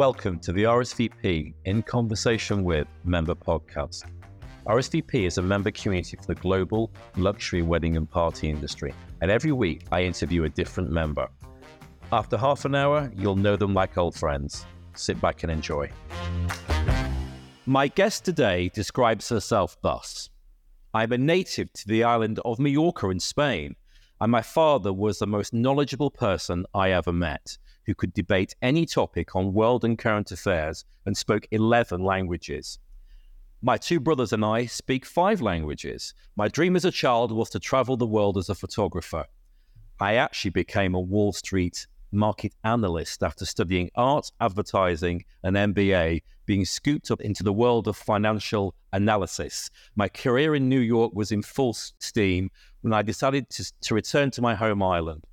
Welcome to the RSVP in Conversation with Member podcast. RSVP is a member community for the global luxury wedding and party industry, and every week I interview a different member. After half an hour, you'll know them like old friends. Sit back and enjoy. My guest today describes herself thus I'm a native to the island of Mallorca in Spain, and my father was the most knowledgeable person I ever met who could debate any topic on world and current affairs and spoke 11 languages. My two brothers and I speak five languages. My dream as a child was to travel the world as a photographer. I actually became a Wall Street market analyst after studying art, advertising, and MBA, being scooped up into the world of financial analysis. My career in New York was in full steam when I decided to, to return to my home island.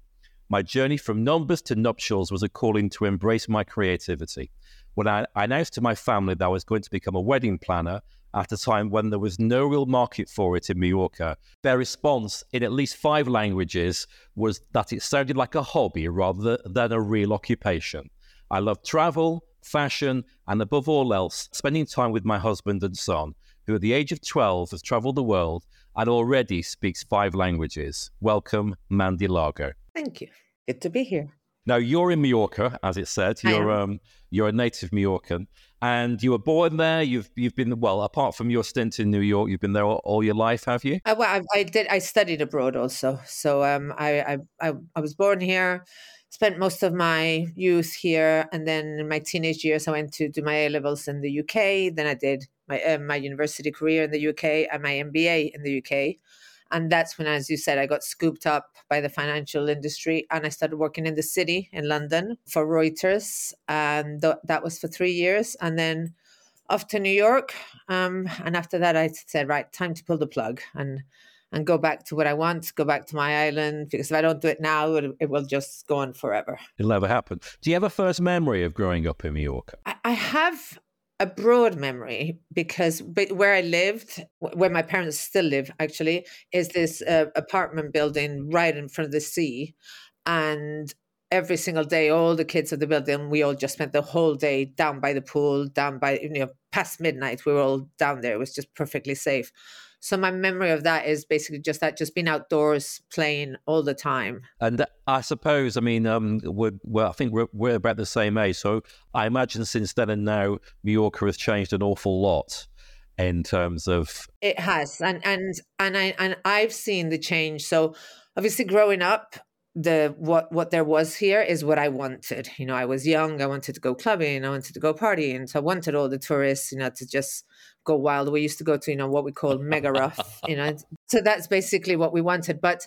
My journey from numbers to nuptials was a calling to embrace my creativity. When I, I announced to my family that I was going to become a wedding planner at a time when there was no real market for it in Mallorca, their response in at least five languages was that it sounded like a hobby rather than a real occupation. I love travel, fashion, and above all else, spending time with my husband and son, who at the age of 12 has traveled the world and already speaks five languages. Welcome, Mandy Lago. Thank you. Good to be here. Now you're in Mallorca, as it said. You're um, you're a native Mallorcan, and you were born there. You've you've been well, apart from your stint in New York, you've been there all, all your life, have you? Uh, well, I, I, did. I studied abroad also, so um, I, I I I was born here, spent most of my youth here, and then in my teenage years, I went to do my A levels in the UK. Then I did my uh, my university career in the UK and my MBA in the UK. And that's when, as you said, I got scooped up by the financial industry and I started working in the city in London for Reuters. And th- that was for three years. And then off to New York. Um, and after that, I said, right, time to pull the plug and and go back to what I want, go back to my island. Because if I don't do it now, it, it will just go on forever. It'll never happen. Do you have a first memory of growing up in New York? I, I have a broad memory because where I lived, where my parents still live, actually, is this uh, apartment building right in front of the sea. And every single day, all the kids of the building, we all just spent the whole day down by the pool, down by, you know, past midnight. We were all down there. It was just perfectly safe. So my memory of that is basically just that, just being outdoors playing all the time. And I suppose, I mean, um, we're, well, I think we're, we're about the same age. So I imagine since then and now, Mallorca has changed an awful lot in terms of it has and and and i and i've seen the change so obviously growing up the what what there was here is what I wanted. You know, I was young. I wanted to go clubbing. I wanted to go partying. So I wanted all the tourists, you know, to just go wild. We used to go to, you know, what we call Magaluf, you know. So that's basically what we wanted. But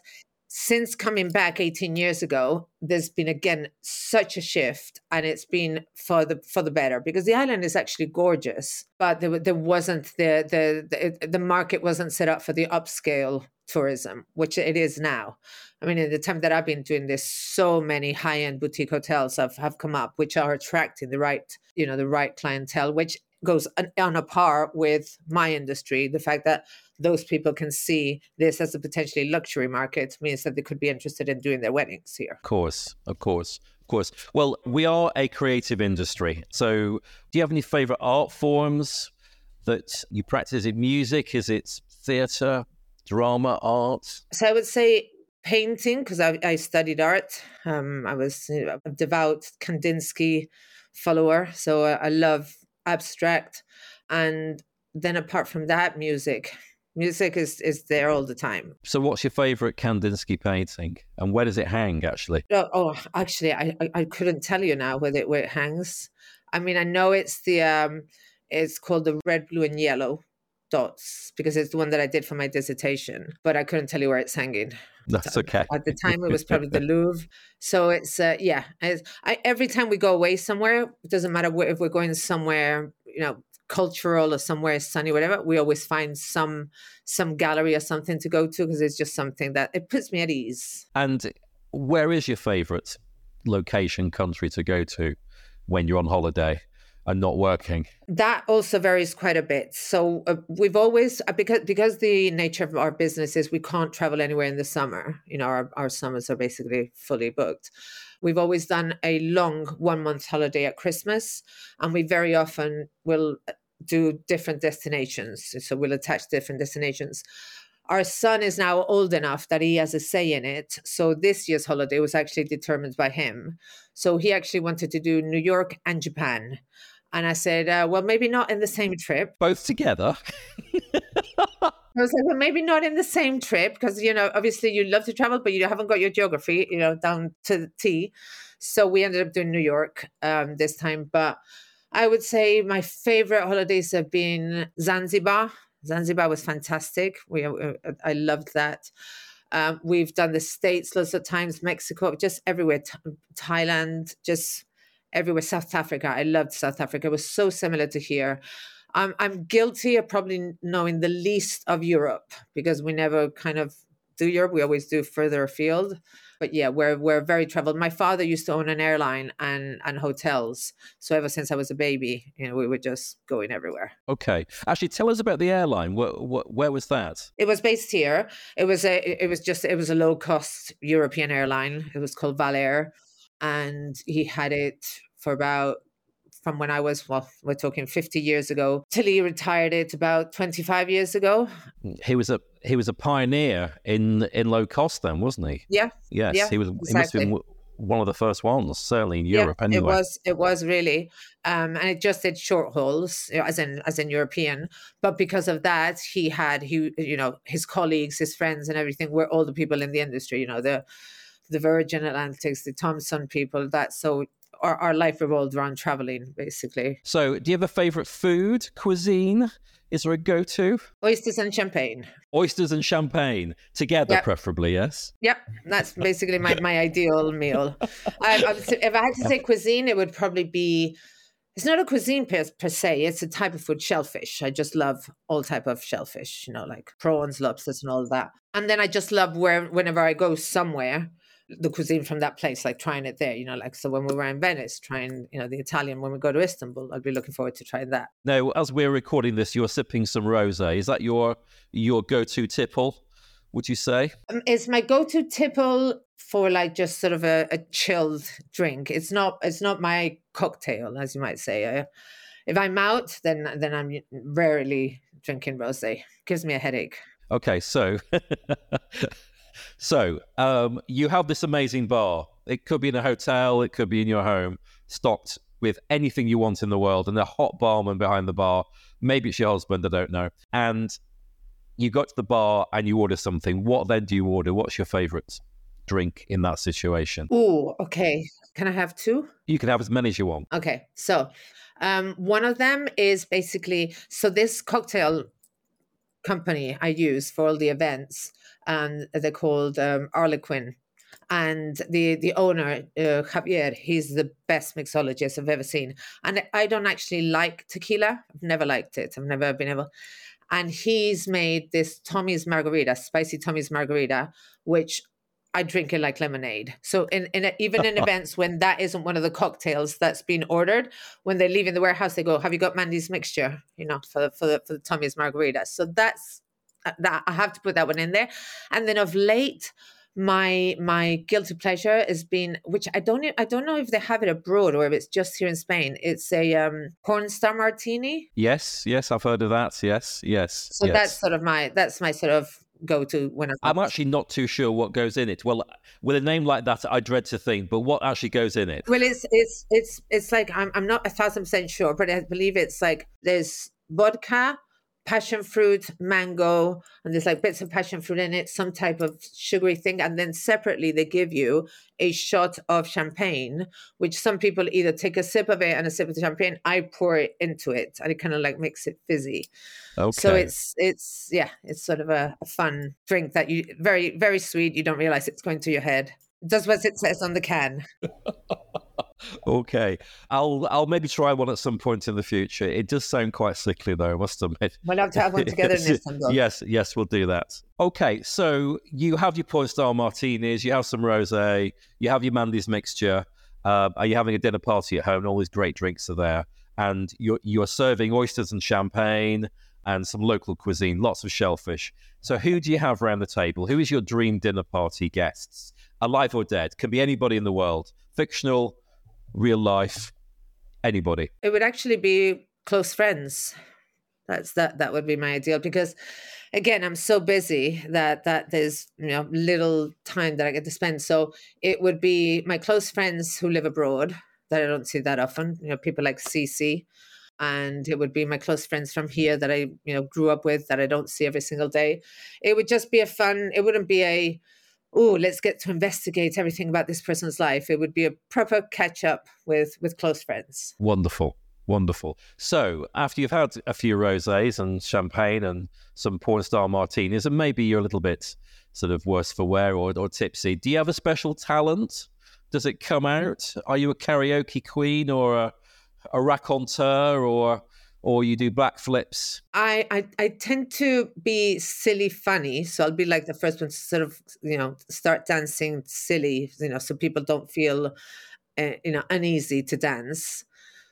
since coming back 18 years ago, there's been again such a shift, and it's been for the for the better because the island is actually gorgeous, but there, there wasn't the, the the the market wasn't set up for the upscale tourism, which it is now. I mean, in the time that I've been doing this, so many high end boutique hotels have, have come up, which are attracting the right, you know, the right clientele, which goes on a par with my industry. The fact that those people can see this as a potentially luxury market means that they could be interested in doing their weddings here. Of course, of course, of course. Well, we are a creative industry. So, do you have any favorite art forms that you practice? in music? Is it theater, drama, art? So, I would say painting because I, I, studied art. Um, I was a devout Kandinsky follower. So, I, I love abstract. And then apart from that, music. Music is, is there all the time. So, what's your favorite Kandinsky painting, and where does it hang? Actually, oh, oh actually, I, I, I couldn't tell you now where it where it hangs. I mean, I know it's the um, it's called the red, blue, and yellow dots because it's the one that I did for my dissertation, but I couldn't tell you where it's hanging. That's okay. At the time, it was probably the Louvre. So it's uh, yeah. I, every time we go away somewhere, it doesn't matter where, if we're going somewhere, you know, cultural or somewhere sunny, whatever. We always find some some gallery or something to go to because it's just something that it puts me at ease. And where is your favorite location, country to go to when you're on holiday? And not working? That also varies quite a bit. So uh, we've always uh, because because the nature of our business is we can't travel anywhere in the summer. You know, our, our summers are basically fully booked. We've always done a long one month holiday at Christmas, and we very often will uh, do different destinations. So we'll attach different destinations. Our son is now old enough that he has a say in it. So this year's holiday was actually determined by him. So he actually wanted to do New York and Japan. And I said, uh, well, maybe not in the same trip. Both together. I was like, well, maybe not in the same trip because, you know, obviously you love to travel, but you haven't got your geography, you know, down to the T. So we ended up doing New York um, this time. But I would say my favorite holidays have been Zanzibar. Zanzibar was fantastic. We, uh, I loved that. Um, we've done the States lots of times, Mexico, just everywhere, Th- Thailand, just everywhere. South Africa. I loved South Africa. It was so similar to here. I'm I'm guilty of probably knowing the least of Europe because we never kind of do Europe. We always do further afield. But yeah, we're we're very traveled. My father used to own an airline and and hotels. So ever since I was a baby, you know, we were just going everywhere. Okay, actually, tell us about the airline. Where, where, where was that? It was based here. It was a it was just it was a low cost European airline. It was called Valair, and he had it for about from when I was, well, we're talking 50 years ago, till he retired it about 25 years ago. He was a he was a pioneer in in low cost then, wasn't he? Yeah. Yes, yeah, he was. Exactly. He must have been one of the first ones, certainly in Europe. yeah, anyway, It was it was really, um, and it just did short hauls, as in as in European. But because of that, he had he you know his colleagues, his friends, and everything were all the people in the industry. You know the the Virgin Atlantics, the Thomson people. That so our, our life revolved around traveling, basically. So, do you have a favorite food cuisine? Is there a go-to? Oysters and champagne. Oysters and champagne together, Yep. preferably. Yes. Yep, that's basically my, my ideal meal. I, I would if I had to say cuisine, it would probably be. It's not a cuisine per, per se. It's a type of food, shellfish. I just love all type of shellfish. You know, like prawns, lobsters, and all that. And then I just love where whenever I go somewhere, the cuisine from that place, like trying it there. You know, like so when we were in Venice, trying you know the Italian. When we go to Istanbul, I'd be looking forward to trying that. Now, as we're recording this, you're sipping some rosé. Is that your your go-to tipple? Would you say? Um, it's my go-to tipple for like just sort of a, a chilled drink. It's not it's not my cocktail, as you might say. Uh, if I'm out, then then I'm rarely drinking rosé. Gives me a headache. Okay, so so um, you have this amazing bar. It could be in a hotel, it could be in your home, stocked with anything you want in the world, and a hot barman behind the bar. Maybe it's your husband, I don't know. And you go to the bar and you order something. What then do you order? What's your favorite drink in that situation? Oh, okay. Can I have two? You can have as many as you want. Okay, so um, one of them is basically so this cocktail company I use for all the events, and they're called um, Arlequin. And the the owner uh, Javier, he's the best mixologist I've ever seen. And I don't actually like tequila. I've never liked it. I've never been able. And he's made this Tommy's margarita, spicy Tommy's margarita, which I drink it like lemonade. So in, in even in events when that isn't one of the cocktails that's been ordered, when they leave in the warehouse, they go, "Have you got Mandy's mixture?" You know, for for the, for the Tommy's margarita. So that's that I have to put that one in there. And then of late, my my guilty pleasure has been, which I don't I don't know if they have it abroad or if it's just here in Spain. It's a um, porn star martini. Yes, yes, I've heard of that. Yes, yes. So yes. that's sort of my that's my sort of go to when I'm. I'm actually not too sure what goes in it. Well, with a name like that, I dread to think, but what actually goes in it? Well, it's it's it's it's like I'm I'm not a thousand percent sure, but I believe it's like there's vodka, passion fruit, mango, and there's like bits of passion fruit in it, some type of sugary thing, and then separately they give you a shot of champagne, which some people either take a sip of it and a sip of the champagne. I pour it into it, and it kind of like makes it fizzy. Okay. So it's it's yeah, it's sort of a, a fun drink that you very very sweet. You don't realize it's going to your head. Does what it says on the can. okay. I'll I'll maybe try one at some point in the future. It does sound quite sickly though, I must admit. We'll have to have one together. Yes, yes, we'll do that. Okay, so you have your porn star martinis, you have some rosé, you have your Mandy's mixture. Uh, are you having a dinner party at home? And all these great drinks are there, and you're you're serving oysters and champagne and some local cuisine, lots of shellfish. So who do you have around the table? Who is your dream dinner party guests? alive or dead, can be anybody in the world, fictional, real life, anybody. It would actually be close friends. That's that that would be my ideal because again i'm so busy that that there's you know little time that i get to spend so it would be my close friends who live abroad that i don't see that often you know people like cc and it would be my close friends from here that i you know grew up with that i don't see every single day it would just be a fun it wouldn't be a oh let's get to investigate everything about this person's life it would be a proper catch up with with close friends wonderful Wonderful. So, after you've had a few rosés and champagne and some porn star martinis, and maybe you're a little bit sort of worse for wear or, or tipsy, do you have a special talent? Does it come out? Are you a karaoke queen or a, a raconteur or or you do black flips? I, I I tend to be silly funny, so I'll be like the first one to sort of you know start dancing silly, you know, so people don't feel uh, you know uneasy to dance.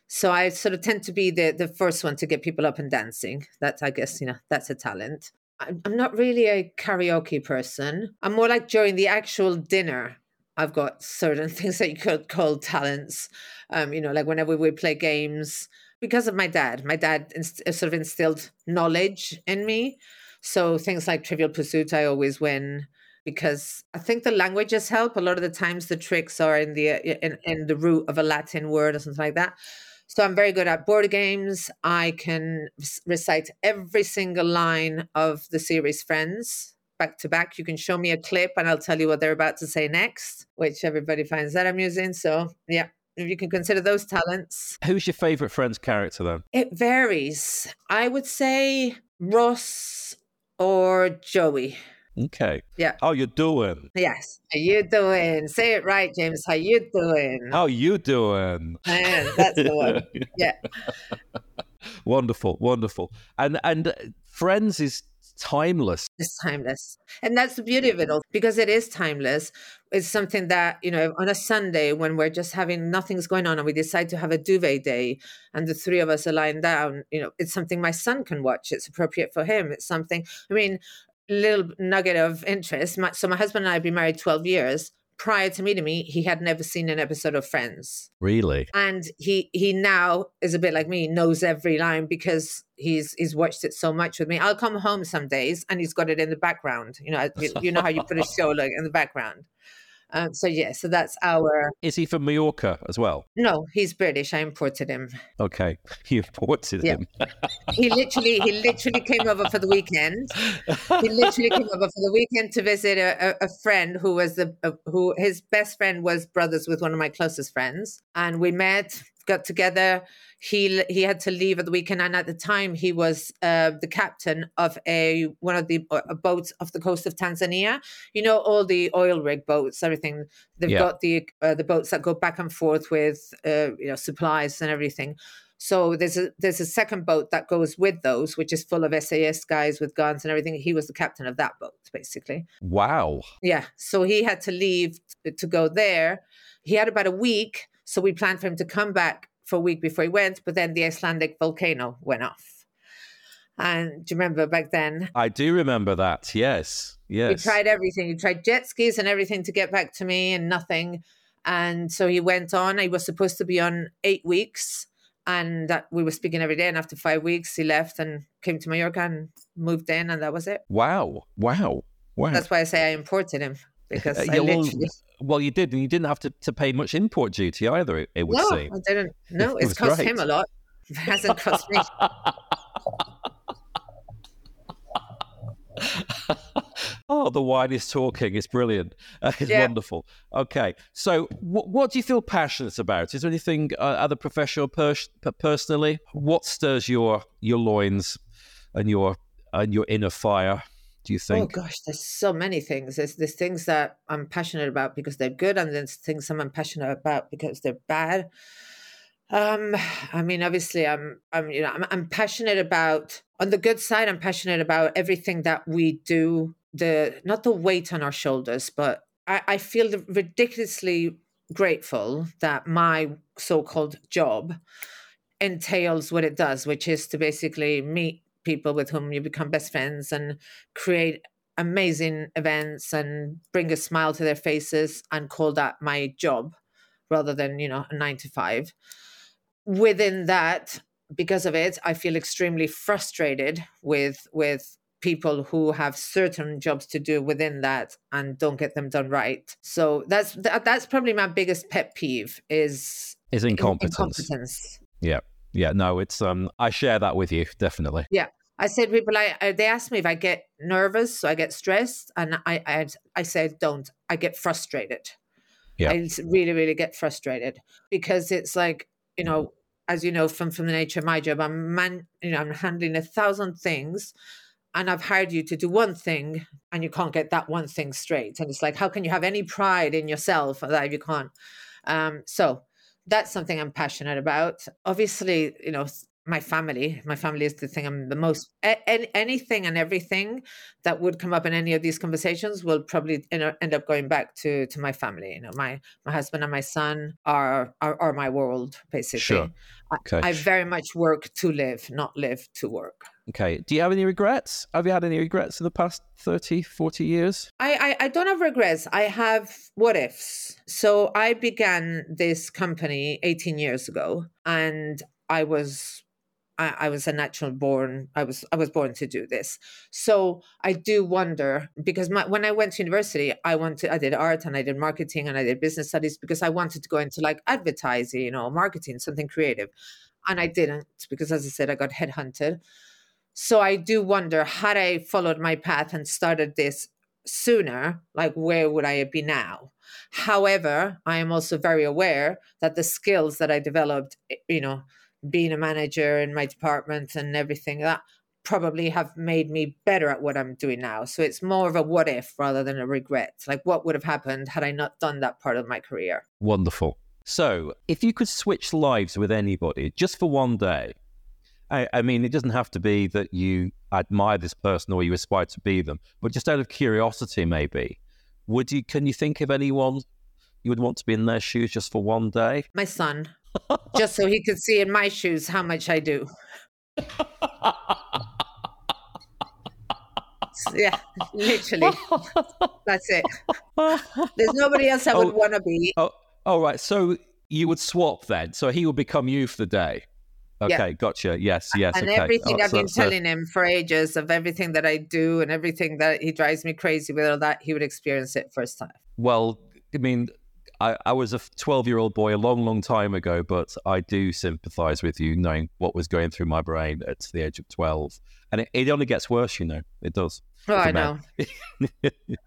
So I sort of tend to be the the first one to get people up and dancing. That's I guess you know that's a talent. I'm, I'm not really a karaoke person. I'm more like during the actual dinner. I've got certain things that you could call talents. Um, you know, like whenever we play games, because of my dad. My dad inst- uh, sort of instilled knowledge in me. So things like Trivial Pursuit, I always win because I think the languages help. A lot of the times, the tricks are in the uh, in, in the root of a Latin word or something like that. So I'm very good at board games. I can recite every single line of the series Friends back to back. You can show me a clip and I'll tell you what they're about to say next, which everybody finds that amusing. So, yeah, if you can consider those talents. Who's your favorite Friends character then? It varies. I would say Ross or Joey. Okay. Yeah. How you doing? Yes. How you doing? Say it right, James. How you doing? How you doing? Man, that's the one. Yeah. wonderful, wonderful. And and uh, Friends is timeless. It's timeless. And that's the beauty of it mm-hmm. all because it is timeless. It's something that, you know, on a Sunday when we're just having nothing's going on and we decide to have a duvet day and the three of us are lying down, you know, it's something my son can watch. It's appropriate for him. It's something, I mean, little nugget of interest. My, so my husband and I have been married 12 years. Prior to meeting me, he had never seen an episode of Friends. Really? And he he now is a bit like me, knows every line because he's he's watched it so much with me. I'll come home some days and he's got it in the background. You know, you, you know how you put a show like in the background. Um, so yeah, so that's our. Is he from Mallorca as well? No, he's British. I imported him. Okay, you imported yeah. him. he literally, he literally came over for the weekend. He literally came over for the weekend to visit a, a, a friend who was the uh, who his best friend was brothers with one of my closest friends, and we met got together. He he had to leave at the weekend, and at the time he was uh, the captain of a one of the uh, boats off the coast of Tanzania. You know all the oil rig boats, everything. They've yeah. got the uh, the boats that go back and forth with uh, you know supplies and everything. So there's a there's a second boat that goes with those, which is full of SAS guys with guns and everything. He was the captain of that boat, basically. Wow. Yeah. So he had to leave to go there. He had about a week so we planned for him to come back for a week before he went, but then the Icelandic volcano went off. And do you remember back then? I do remember that. Yes. Yes. We tried everything. He tried jet skis and everything to get back to me and nothing. And so he went on. He was supposed to be on eight weeks. And that we were speaking every day. And after five weeks, he left and came to Mallorca and moved in. And that was it. Wow. Wow. Wow. That's why I say I imported him because yeah, I literally well, you did, and you didn't have to, to pay much import duty either. It, it would no, seem. I didn't. No, it it's cost great. him a lot. It hasn't cost me. oh, the wine is talking. It's brilliant. Uh, it's yeah. wonderful. Okay, so w- what do you feel passionate about? Is there anything uh, other professional, pers- personally? What stirs your your loins and your and your inner fire? Do you oh, think? Oh gosh, there's so many things. There's there's things that I'm passionate about because they're good, and there's things I'm passionate about because they're bad. Um, I mean, obviously, I'm I'm you know I'm, I'm passionate about on the good side. I'm passionate about everything that we do. The not the weight on our shoulders, but I, I feel ridiculously grateful that my so-called job entails what it does, which is to basically meet people with whom you become best friends and create amazing events and bring a smile to their faces and call that my job rather than, you know, a nine to five. Within that, because of it, I feel extremely frustrated with with people who have certain jobs to do within that and don't get them done right. So that's that, that's probably my biggest pet peeve is is incompetence. incompetence. Yeah. Yeah, no, it's um I share that with you definitely. Yeah. I said people I, I they ask me if I get nervous, so I get stressed and I I I said don't. I get frustrated. Yeah. I really really get frustrated because it's like, you know, as you know from from the nature of my job, I'm man, you know, I'm handling a thousand things and I've hired you to do one thing and you can't get that one thing straight. And it's like, how can you have any pride in yourself that you can't? Um, so that's something I'm passionate about. Obviously, you know, my family, my family is the thing I'm the most, a- anything and everything that would come up in any of these conversations will probably end up going back to, to my family. You know, my, my husband and my son are, are, are my world, basically. Sure. Okay. I, I very much work to live, not live to work. Okay. Do you have any regrets? Have you had any regrets in the past 30, 40 years? I, I, I don't have regrets. I have what ifs. So I began this company 18 years ago and I was I, I, was a natural born i was i was born to do this. So i do wonder because my, when i went to university i wanted i did art and i did marketing and i did business studies because i wanted to go into like advertising you know marketing something creative. And i didn't because as i said i got headhunted. So I do wonder, had I followed my path and started this sooner, like where would I be now? However, I am also very aware that the skills that I developed, eh, you know, being a manager in my department and everything that probably have made me better at what I'm doing now. So it's more of a what if rather than a regret. Like what would have happened had I not done that part of my career? Wonderful. So, if you could switch lives with anybody just for one day, I, I, mean, it doesn't have to be that you admire this person or you aspire to be them, but just out of curiosity, maybe, would you? Can you think of anyone you would want to be in their shoes just for one day? My son, just so he could see in my shoes how much I do. yeah, literally. That's it. There's nobody else I would oh, want to be. Oh, all right. So you would swap then. So he would become you for the day. Okay, yeah. gotcha. Yes, yes. And okay. everything oh, I've so, been so. telling him for ages of everything that I do and everything that he drives me crazy with all that, he would experience it first time. Well, I mean, I, I was a 12 year old boy a long, long time ago, but I do sympathize with you knowing what was going through my brain at the age of 12. And it, it only gets worse, you know, it does. Oh, I know.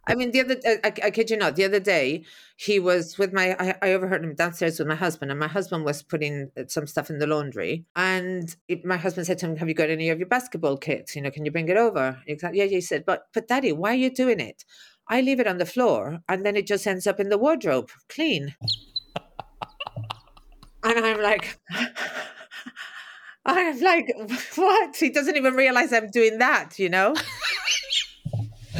I mean, the other, I, I, kid you not, the other day he was with my, I, I, overheard him downstairs with my husband, and my husband was putting uh, some stuff in the laundry. And it, my husband said to him, Have you got any of your basketball kits? You know, can you bring it over? Exactly. Yeah, he said, But, but daddy, why are you doing it? I leave it on the floor and then it just ends up in the wardrobe clean. and I'm like, I'm like, what? He doesn't even realize I'm doing that, you know?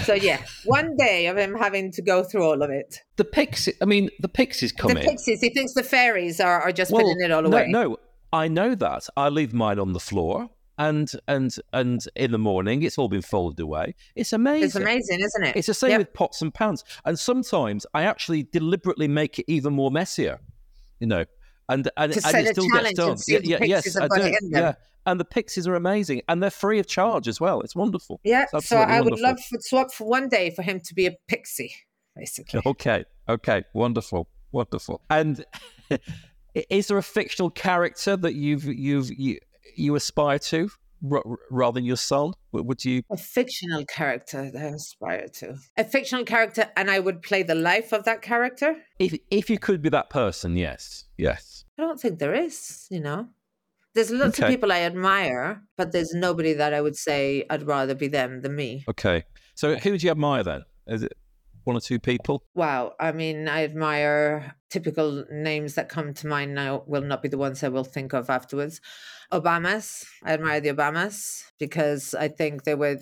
so yeah, one day of him having to go through all of it. The pixies, I mean, the pixies come the in. pixies, he thinks the fairies are, are just well, putting it all away. No, no, I know that. I leave mine on the floor and and and in the morning it's all been folded away. It's amazing. It's amazing, isn't it? It's the same yep. with pots and pans. And sometimes I actually deliberately make it even more messier, you know. And and, and it still gets done. Yeah, yeah, yes, I do. Yeah. And the pixies are amazing, and they're free of charge as well. It's wonderful. Yeah, it's so I wonderful. would love to swap for one day for him to be a pixie, basically. Okay, okay, wonderful, wonderful. And is there a fictional character that you've you've you, you aspire to r- rather than your son? Would you a fictional character that I aspire to? A fictional character, and I would play the life of that character. If if you could be that person, yes, yes. I don't think there is. You know, there's lots okay. of people I admire, but there's nobody that I would say I'd rather be them than me. Okay, so who would you admire then? Is it one or two people? Wow. I mean, I admire typical names that come to mind now, will not be the ones I will think of afterwards. Obamas. I admire the Obamas because I think they were,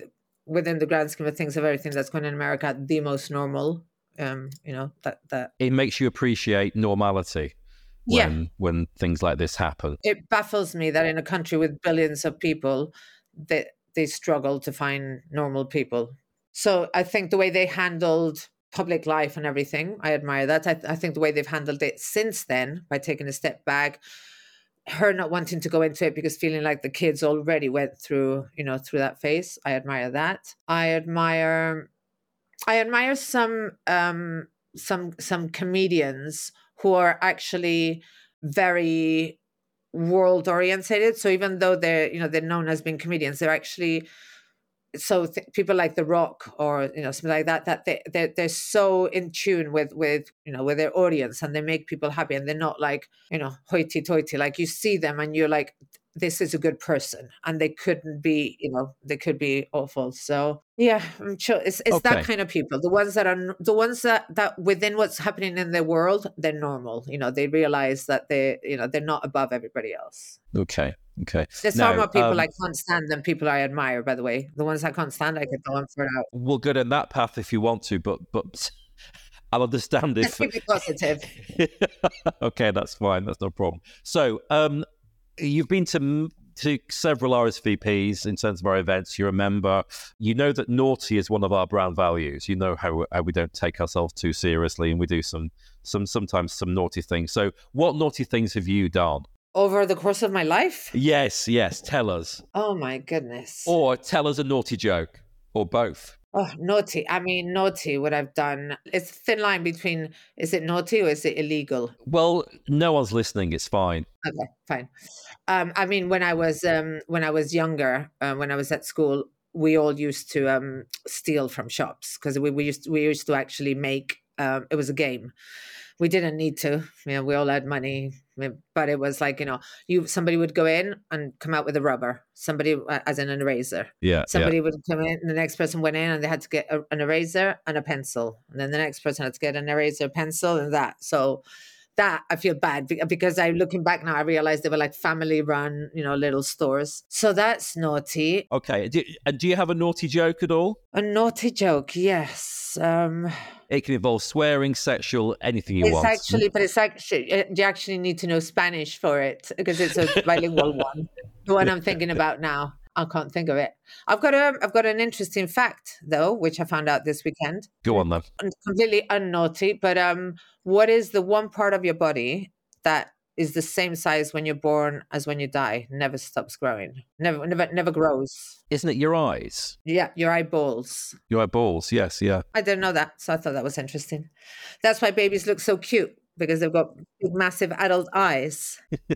within the grand scheme of things, of everything that's going on in America, the most normal. Um, you know, that, that. It makes you appreciate normality. When, yeah. when things like this happen. It baffles me that in a country with billions of people, that they, they struggle to find normal people So I think the way they handled public life and everything, I admire that. I, I think the way they've handled it since then by taking a step back, her not wanting to go into it because feeling like the kids already went through, you know, through that phase. I admire that. I admire I admire some um some some comedians who are actually very world oriented so even though they're you know they're known as being comedians they're actually so th- people like the rock or you know something like that that they they're, they're so in tune with with you know with their audience and they make people happy and they're not like you know hoity toity like you see them and you're like this is a good person and they couldn't be you know they could be awful. So yeah i'm sure it's, it's Okay. that kind of people. The ones that are the ones that that within what's happening in the world they're normal. You know they realize that they you know they're not above everybody else. Okay. Okay. there's far more people um, I can't stand than people I admire, by the way. The ones I can't stand, I could go on for an hour. We'll go down that path if you want to, but but I'll understand if. keep it positive. okay, that's fine. That's no problem. So, um, you've been to to several RSVPs in terms of our events. You're a member. You know that naughty is one of our brand values. You know how, how we don't take ourselves too seriously, and we do some some sometimes some naughty things. So, what naughty things have you done? Over the course of my life? Yes, yes. Tell us, Oh my goodness. or tell us a naughty joke, or both. Oh, naughty. I mean, naughty, what I've done. It's a thin line between is it naughty or is it illegal? Well, no one's listening. It's fine. Okay, fine. Um, I mean, when I was um, when I was younger, uh, when I was at school, we all used to um, steal from shops because we, we used we used to actually make. Um, it was a game. We didn't need to. You know, we all had money, but it was like you know, you somebody would go in and come out with a rubber. Somebody uh, as in an eraser. Yeah. Somebody would come in, and the next person went in, and they had to get a, an eraser and a pencil, and then the next person had to get an eraser, pencil, and that. So that I feel bad because I looking back now, I realized they were like family run, you know, little stores. So that's naughty. Okay. Do, and do you have a naughty joke at all? A naughty joke, yes. Um, It can involve swearing, sexual, anything you it's want. It's actually, but it's actually uh, you actually need to know Spanish for it because it's a bilingual one. The one I'm thinking about now. I can't think of it. I've got a I've got an interesting fact though, which I found out this weekend. Go on then. completely unnaughty, but um, what is the one part of your body that is the same size when you're born as when you die? Never stops growing. Never, never, never grows. Isn't it your eyes? Yeah, your eyeballs. Your eyeballs? Yes, yeah. I didn't know that, so I thought that was interesting. That's why babies look so cute because they've got big, massive adult eyes.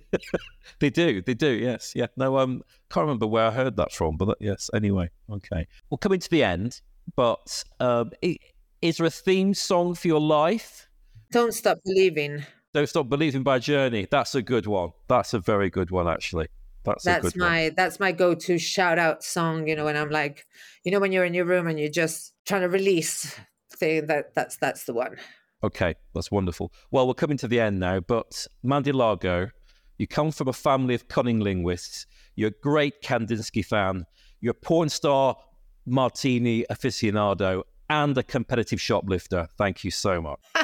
They do. They do. Yes, yeah. No, um, can't remember where I heard that from, but that, yes. Anyway, okay. We're coming to the end, but um, is there a theme song for your life? Don't stop believing. Don't stop believing by Journey. That's a good one. That's a very good one, actually. That's, a That's good one. my that's my go-to shout out song. You know, when I'm like, you know, when you're in your room and you're just trying to release thing. That that's that's the one. Okay, that's wonderful. Well, we're coming to the end now, but Mandy Lago, you come from a family of cunning linguists. You're a great Kandinsky fan. You're a porn star martini aficionado and a competitive shoplifter. Thank you so much.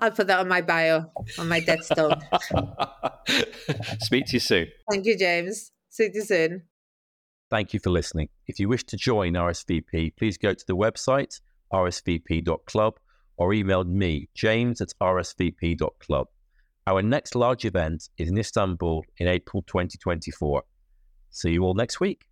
I'll put that on my bio, on my death stone. Speak to you soon. Thank you, James. See you soon. Thank you for listening. If you wish to join RSVP, please go to the website rsvp.club or email me, james at rsvp.club. Our next large event is in Istanbul in April 2024. See you all next week.